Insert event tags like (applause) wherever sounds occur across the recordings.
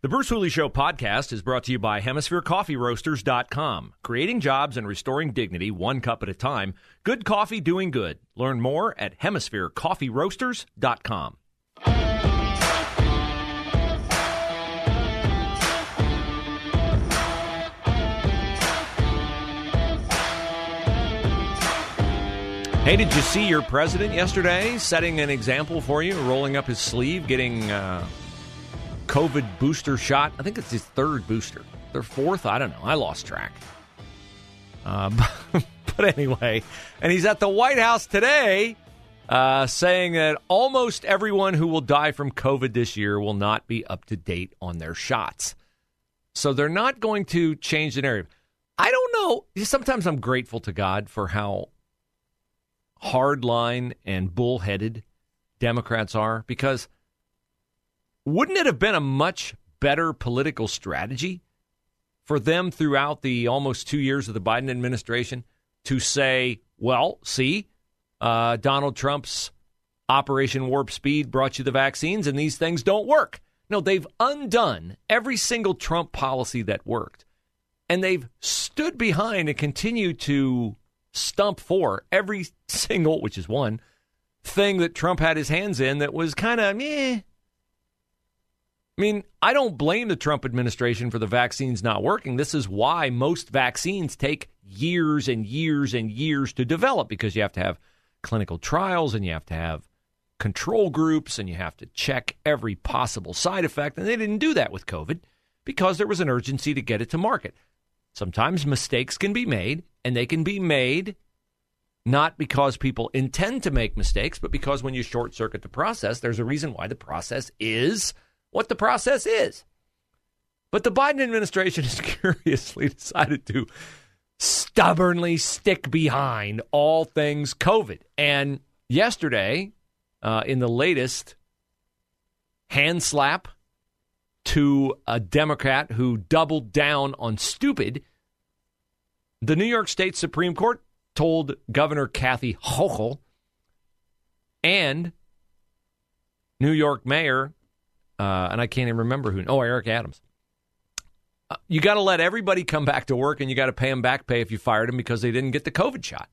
The Bruce Hooley Show podcast is brought to you by HemisphereCoffeeRoasters.com. Creating jobs and restoring dignity one cup at a time. Good coffee doing good. Learn more at HemisphereCoffeeRoasters.com. Hey, did you see your president yesterday setting an example for you, rolling up his sleeve, getting uh, COVID booster shot? I think it's his third booster. Their fourth? I don't know. I lost track. Uh, (laughs) but anyway, and he's at the White House today uh, saying that almost everyone who will die from COVID this year will not be up to date on their shots. So they're not going to change the narrative. I don't know. Sometimes I'm grateful to God for how hardline and bullheaded Democrats are because wouldn't it have been a much better political strategy for them throughout the almost two years of the Biden administration to say, well, see, uh, Donald Trump's Operation Warp Speed brought you the vaccines and these things don't work? No, they've undone every single Trump policy that worked. And they've stood behind and continue to stump for every (laughs) single, which is one thing that Trump had his hands in that was kind of meh. I mean, I don't blame the Trump administration for the vaccines not working. This is why most vaccines take years and years and years to develop because you have to have clinical trials and you have to have control groups and you have to check every possible side effect. And they didn't do that with COVID because there was an urgency to get it to market. Sometimes mistakes can be made, and they can be made not because people intend to make mistakes, but because when you short circuit the process, there's a reason why the process is what the process is. But the Biden administration has (laughs) curiously decided to stubbornly stick behind all things COVID. And yesterday, uh, in the latest hand slap to a Democrat who doubled down on stupid, the New York State Supreme Court told Governor Kathy Hochul and New York Mayor, uh, and I can't even remember who, oh, Eric Adams. Uh, you got to let everybody come back to work and you got to pay them back pay if you fired them because they didn't get the COVID shot.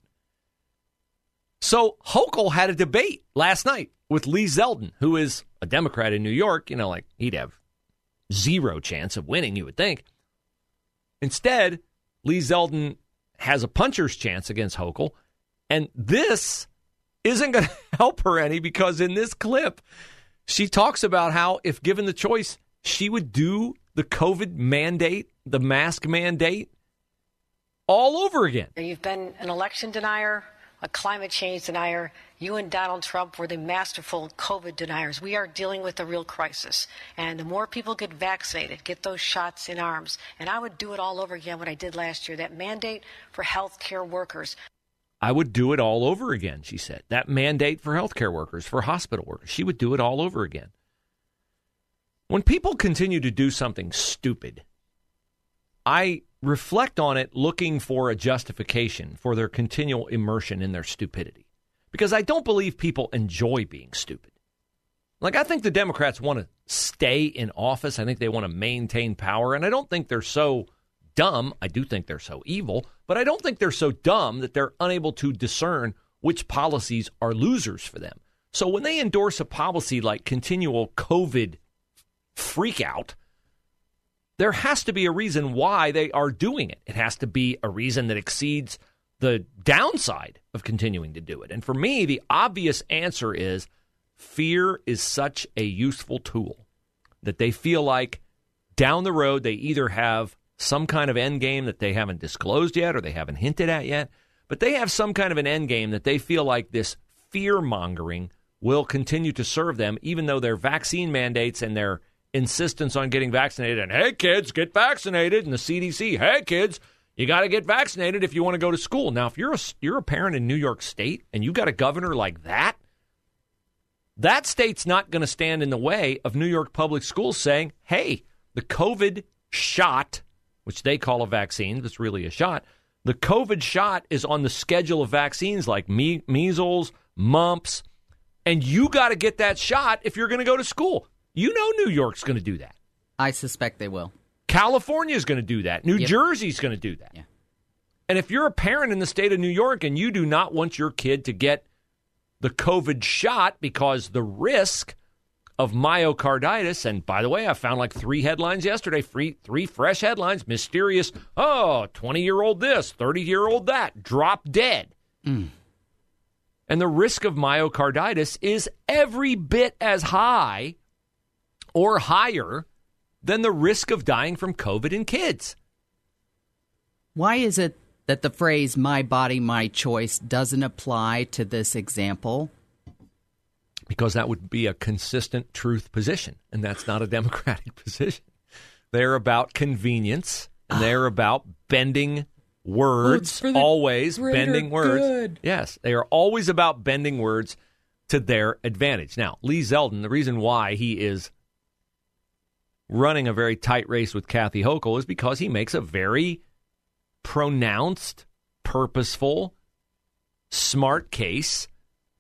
So Hochul had a debate last night with Lee Zeldin, who is a Democrat in New York. You know, like he'd have zero chance of winning, you would think. Instead, Lee Zeldin has a puncher's chance against Hochul. And this isn't going (laughs) to help her any because in this clip, she talks about how, if given the choice, she would do the COVID mandate, the mask mandate, all over again. You've been an election denier, a climate change denier. You and Donald Trump were the masterful COVID deniers. We are dealing with a real crisis. And the more people get vaccinated, get those shots in arms, and I would do it all over again what I did last year that mandate for health care workers. I would do it all over again, she said. That mandate for healthcare workers, for hospital workers, she would do it all over again. When people continue to do something stupid, I reflect on it looking for a justification for their continual immersion in their stupidity. Because I don't believe people enjoy being stupid. Like, I think the Democrats want to stay in office. I think they want to maintain power. And I don't think they're so dumb. I do think they're so evil, but I don't think they're so dumb that they're unable to discern which policies are losers for them. So when they endorse a policy like continual COVID freakout, there has to be a reason why they are doing it. It has to be a reason that exceeds the downside of continuing to do it. And for me, the obvious answer is fear is such a useful tool that they feel like down the road they either have some kind of end game that they haven't disclosed yet or they haven't hinted at yet, but they have some kind of an end game that they feel like this fear mongering will continue to serve them, even though their vaccine mandates and their insistence on getting vaccinated and hey kids get vaccinated and the CDC hey kids you got to get vaccinated if you want to go to school. Now if you're a you're a parent in New York state and you've got a governor like that that state's not going to stand in the way of New York public schools saying hey the covid shot which they call a vaccine but it's really a shot the covid shot is on the schedule of vaccines like me- measles mumps and you got to get that shot if you're going to go to school. You know New York's going to do that. I suspect they will. California's going to do that. New Yep. Jersey's going to do that. Yeah. And if you're a parent in the state of New York and you do not want your kid to get the COVID shot because the risk of myocarditis, and by the way, I found like three headlines yesterday, free, three fresh headlines, mysterious, oh, 20 year old this, 30 year old that, drop dead. Hmm. And the risk of myocarditis is every bit as high or higher than the risk of dying from COVID in kids. Why is it that the phrase my body, my choice doesn't apply to this example? Because that would be a consistent truth position, and that's not a (laughs) democratic position. They're about convenience, and they're ah. about bending words, the always bending words. good. Yes, they are always about bending words to their advantage. Now, Lee Zeldin, the reason why he is running a very tight race with Kathy Hochul is because he makes a very pronounced, purposeful, smart case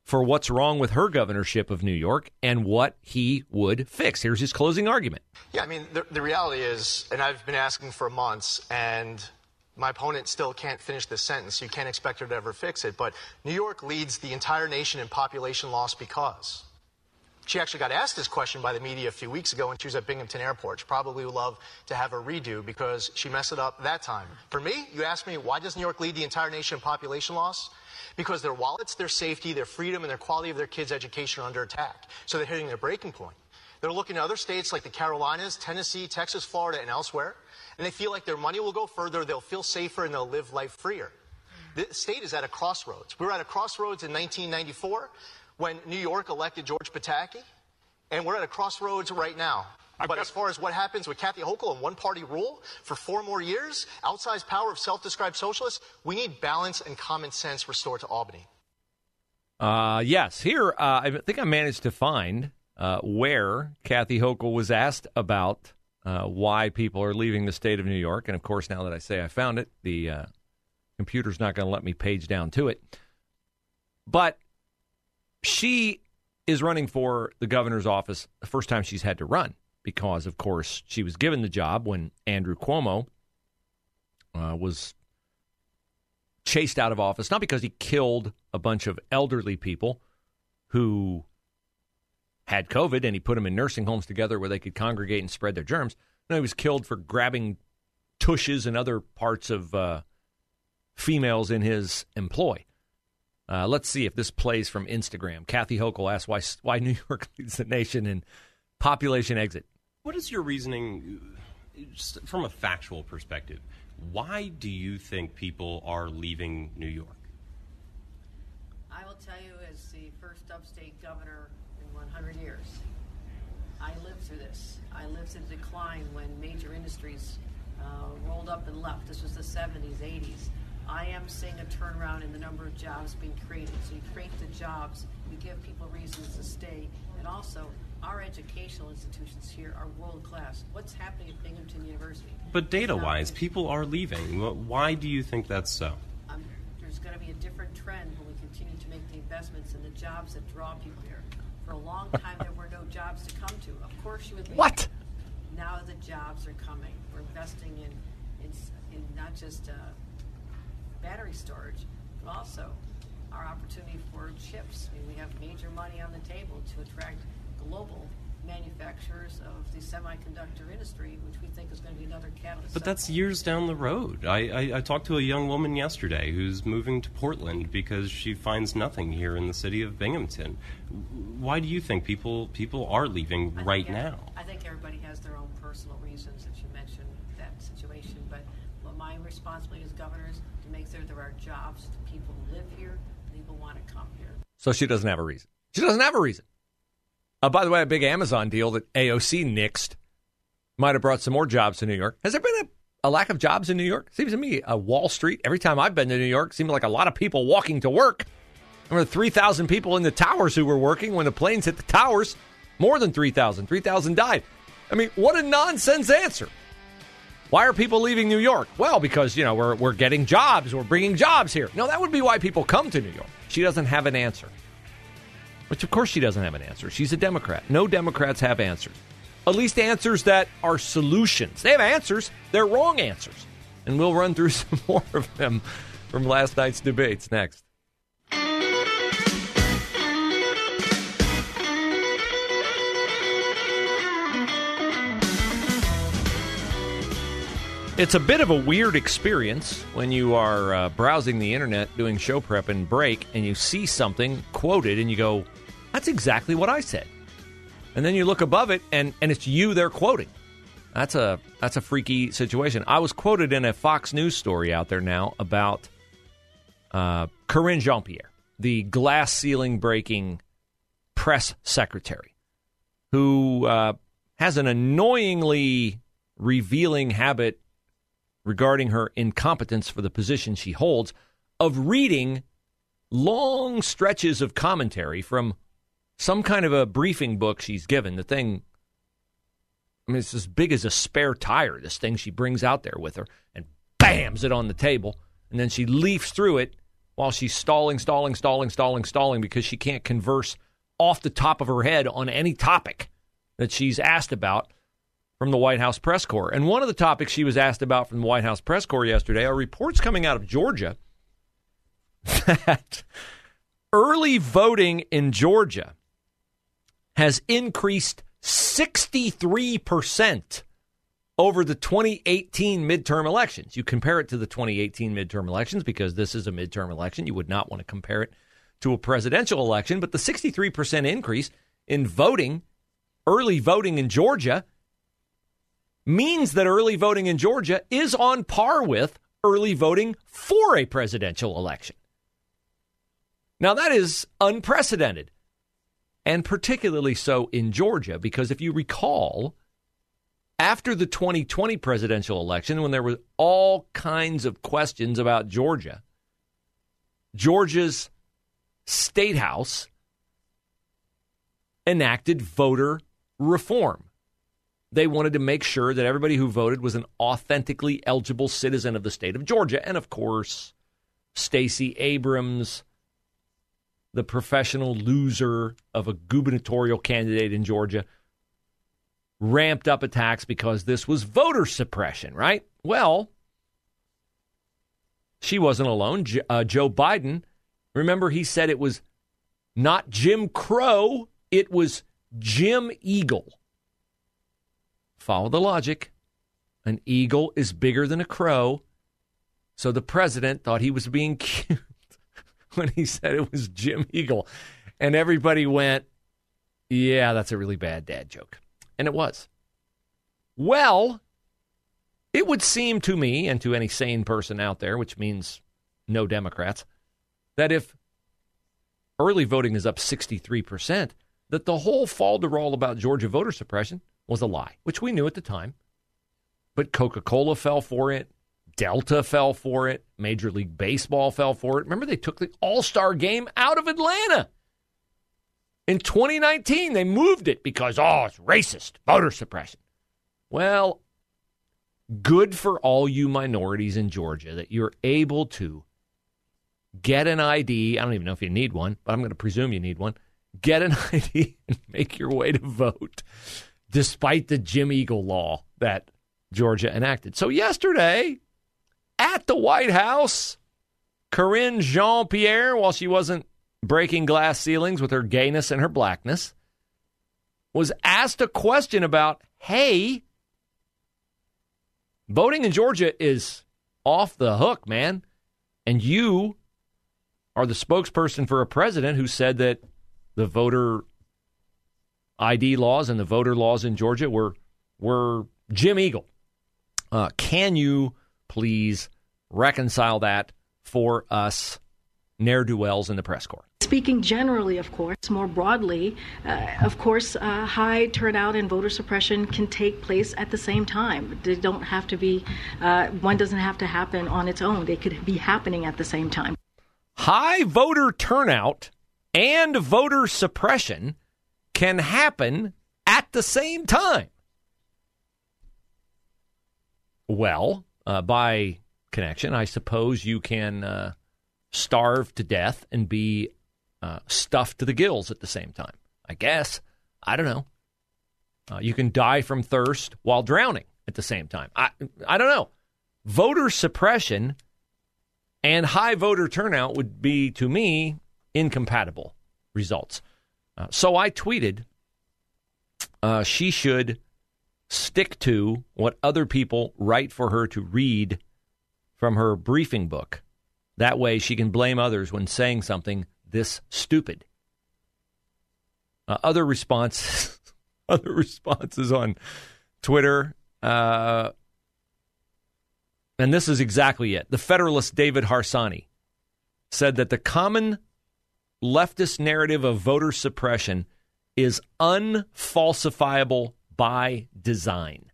for what's wrong with her governorship of New York and what he would fix. Here's his closing argument. Yeah, I mean, the, the reality is, and I've been asking for months, and my opponent still can't finish this sentence. You can't expect her to ever fix it. But New York leads the entire nation in population loss because. She actually got asked this question by the media a few weeks ago when she was at Binghamton Airport. She probably would love to have her redo because she messed it up that time. For me, you asked me, why does New York lead the entire nation in population loss? Because their wallets, their safety, their freedom, and their quality of their kids' education are under attack. So they're hitting their breaking point. They're looking to other states like the Carolinas, Tennessee, Texas, Florida, and elsewhere, and they feel like their money will go further, they'll feel safer, and they'll live life freer. The state is at a crossroads. We were at a crossroads in 1994 when New York elected George Pataki, and we're at a crossroads right now. But as far as what happens with Kathy Hochul and one party rule for four more years, outsized power of self described socialists, we need balance and common sense restored to Albany. Uh, yes, here uh, I think I managed to find uh, where Kathy Hochul was asked about uh, why people are leaving the state of New York, and of course, now that I say I found it, the uh, computer's not going to let me page down to it. But she is running for the governor's office the first time she's had to run because, of course, she was given the job when Andrew Cuomo uh, was chased out of office, not because he killed a bunch of elderly people who had COVID and he put them in nursing homes together where they could congregate and spread their germs. No, he was killed for grabbing tushes and other parts of uh, females in his employ. Uh, let's see if this plays from Instagram. Kathy Hochul asks why why New (laughs) York leads the nation in population exit. What is your reasoning uh, just from a factual perspective? Why do you think people are leaving New York? I will tell you, as the first upstate governor in 100 years, I lived through this. I lived through the decline when major industries uh, rolled up and left. This was the 70s, 80s. I am seeing a turnaround in the number of jobs being created. So you create the jobs, you give people reasons to stay, and also our educational institutions here are world class. What's happening at Binghamton University? But data wise, people are leaving. Why do you think that's so? um, there's going to be a different trend when we continue to make the investments in the jobs that draw people here. For a long time, there were no jobs to come to. Of course, you would leave. What? Now the jobs are coming. We're investing in in, in not just uh, battery storage, but also our opportunity for chips. I mean, we have major money on the table to attract global manufacturers of the semiconductor industry, which we think is going to be another catalyst. But that's years down the road. I, I, I talked to a young woman yesterday who's moving to Portland because she finds nothing here in the city of Binghamton. Why do you think people people are leaving I right now? I think everybody has their own personal reasons that you mentioned that situation, but what my responsibility as governor is to make sure there are jobs to people who live here, people want to come here. So she doesn't have a reason. She doesn't have a reason. Uh, by the way, a big Amazon deal that AOC nixed Might have brought some more jobs to New York. Has there been a, a lack of jobs in New York? Seems to me, uh, Wall Street, every time I've been to New York, seemed like a lot of people walking to work. There were 3,000 people in the towers who were working when the planes hit the towers. More than 3,000. 3,000 died. I mean, what a nonsense answer. Why are people leaving New York? Well, because, you know, we're, we're getting jobs. We're bringing jobs here. No, that would be why people come to New York. She doesn't have an answer. Which, of course, she doesn't have an answer. She's a Democrat. No Democrats have answers. At least answers that are solutions. They have answers, they're wrong answers. And we'll run through (laughs) some more of them from last night's debates next. It's a bit of a weird experience when you are uh, browsing the internet doing show prep and break and you see something quoted and you go, that's exactly what I said. And then you look above it and, and it's you they're quoting. That's a that's a freaky situation. I was quoted in a Fox News story out there now about uh, Karine Jean Pierre, the glass ceiling breaking press secretary, who uh, has an annoyingly revealing habit regarding her incompetence for the position she holds of reading long stretches of commentary from some kind of a briefing book she's given. The thing, I mean, it's as big as a spare tire, this thing she brings out there with her and bams it on the table. And then she leafs through it while she's stalling, stalling, stalling, stalling, stalling because she can't converse off the top of her head on any topic that she's asked about from the White House press corps. And one of the topics she was asked about from the White House press corps yesterday are reports coming out of Georgia (laughs) that early voting in Georgia has increased 63% over the 2018 midterm elections. You compare it to the 2018 midterm elections because this is a midterm election. You would not want to compare it to a presidential election, but the 63% increase in voting, early voting in Georgia, means that early voting in Georgia is on par with early voting for a presidential election. Now, that is unprecedented, and particularly so in Georgia, because if you recall, after the 2020 presidential election, when there were all kinds of questions about Georgia, Georgia's state house enacted voter reform. They wanted to make sure that everybody who voted was an authentically eligible citizen of the state of Georgia. And of course, Stacey Abrams, the professional loser of a gubernatorial candidate in Georgia, ramped up attacks because this was voter suppression, right? Well, she wasn't alone. Uh, Joe Biden, remember, he said it was not Jim Crow, it was Jim Eagle. Follow the logic. An eagle is bigger than a crow. So the president thought he was being (laughs) cute when he said it was Jim Eagle. And everybody went, yeah, that's a really bad dad joke. And it was. Well, it would seem to me and to any sane person out there, which means no Democrats, that if early voting is up 63%, that the whole falderall about Georgia voter suppression was a lie, which we knew at the time. But Coca Cola fell for it. Delta fell for it. Major League Baseball fell for it. Remember, they took the All Star game out of Atlanta. In 2019, they moved it because, oh, it's racist, voter suppression. Well, good for all you minorities in Georgia that you're able to get an ID. I don't even know if you need one, but I'm going to presume you need one. Get an (laughs) ID and make your way to vote despite the Jim Eagle law that Georgia enacted. So, yesterday at the White House, Karine Jean Pierre, while she wasn't breaking glass ceilings with her gayness and her blackness, was asked a question about hey, voting in Georgia is off the hook, man. And you are the spokesperson for a president who said that the voter ID laws and the voter laws in Georgia were were Jim Eagle. Uh, can you please reconcile that for us ne'er do wells in the press corps. Speaking generally, of course, more broadly, uh, of course, uh, high turnout and voter suppression can take place at the same time. They don't have to be, uh, one doesn't have to happen on its own. They could be happening at the same time. High voter turnout and voter suppression can happen at the same time. Well, uh, by connection, I suppose you can uh, starve to death and be uh, stuffed to the gills at the same time. I guess. I don't know. Uh, you can die from thirst while drowning at the same time. I, I don't know. Voter suppression and high voter turnout would be, to me, incompatible results. Uh, so I tweeted uh, she should stick to what other people write for her to read from her briefing book. That way she can blame others when saying something this stupid. Uh, other response, (laughs) other responses on Twitter, uh, and this is exactly it. The Federalist David Harsanyi said that the common leftist narrative of voter suppression is unfalsifiable by design.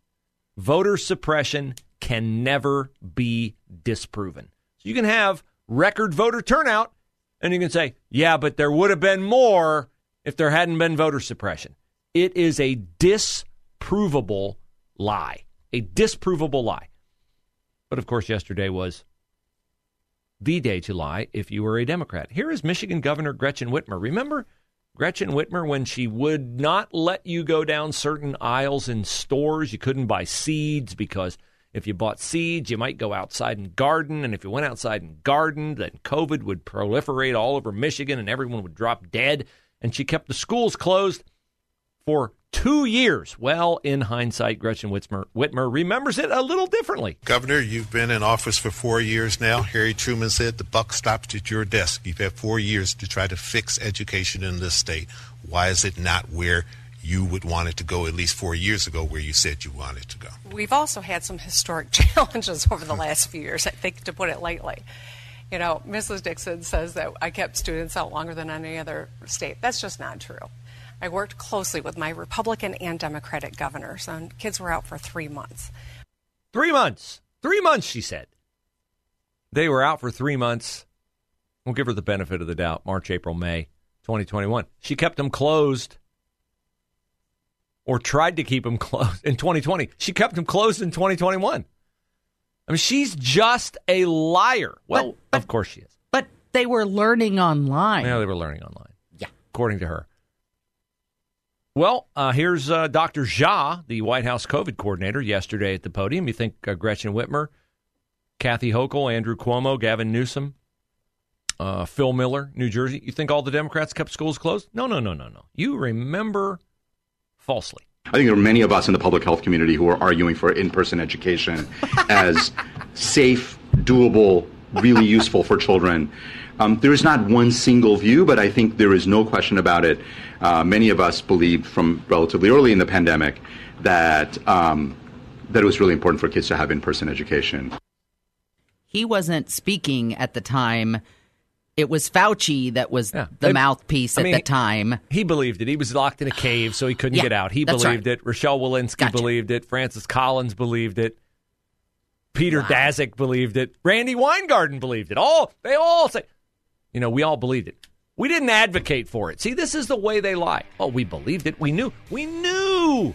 Voter suppression can never be disproven. So you can have record voter turnout, and you can say, yeah, but there would have been more if there hadn't been voter suppression. It is a disprovable lie, a disprovable lie. But of course, yesterday was the day to lie if you were a Democrat. Here is Michigan Governor Gretchen Whitmer. Remember Gretchen Whitmer when she would not let you go down certain aisles in stores? You couldn't buy seeds because if you bought seeds, you might go outside and garden. And if you went outside and gardened, then COVID would proliferate all over Michigan and everyone would drop dead. And she kept the schools closed for two years. Well, in hindsight, Gretchen Whitmer, Whitmer remembers it a little differently. Governor, you've been in office for four years now. Harry Truman said the buck stops at your desk. You've had four years to try to fix education in this state. Why is it not where you would want it to go at least four years ago where you said you wanted to go? We've also had some historic (laughs) challenges over the last few years, I think, to put it lightly. You know, Mrs. Dixon says that I kept students out longer than any other state. That's just not true. I worked closely with my Republican and Democratic governors, and kids were out for three months. Three months. Three months, she said. They were out for three months. We'll give her the benefit of the doubt. March, April, May 2021. She kept them closed or tried to keep them (laughs) closed in 2020. She kept them closed in 2021. I mean, she's just a liar. Well, but, but, of course she is. But they were learning online. Yeah, they were learning online. Yeah. According to her. Well, uh, here's uh, Dr. Jha, the White House COVID coordinator, yesterday at the podium. You think uh, Gretchen Whitmer, Kathy Hochul, Andrew Cuomo, Gavin Newsom, uh, Phil Miller, New Jersey. You think all the Democrats kept schools closed? No, no, no, no, no. You remember falsely. I think there are many of us in the public health community who are arguing for in person education (laughs) as safe, doable, really useful for children. Um, there is not one single view, but I think there is no question about it. Uh, many of us believed from relatively early in the pandemic that um, that it was really important for kids to have in-person education. He wasn't speaking at the time. It was Fauci that was yeah. the mouthpiece I at mean, the time. He believed it. He was locked in a cave, so he couldn't yeah, get out. He believed right. it. Rochelle Walensky gotcha. believed it. Francis Collins believed it. Peter wow. Daszak believed it. Randi Weingarten believed it. All they all say you know, we all believed it. We didn't advocate for it. See, this is the way they lie. Oh, we believed it. We knew. We knew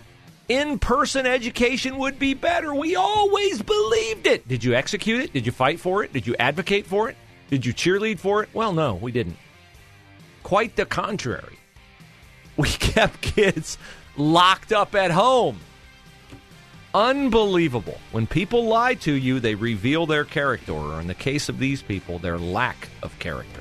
in person education would be better. We always believed it. Did you execute it? Did you fight for it? Did you advocate for it? Did you cheerlead for it? Well, no, we didn't. Quite the contrary. (laughs) We kept kids locked up at home. Unbelievable. When people lie to you, they reveal their character, or in the case of these people, their lack of character.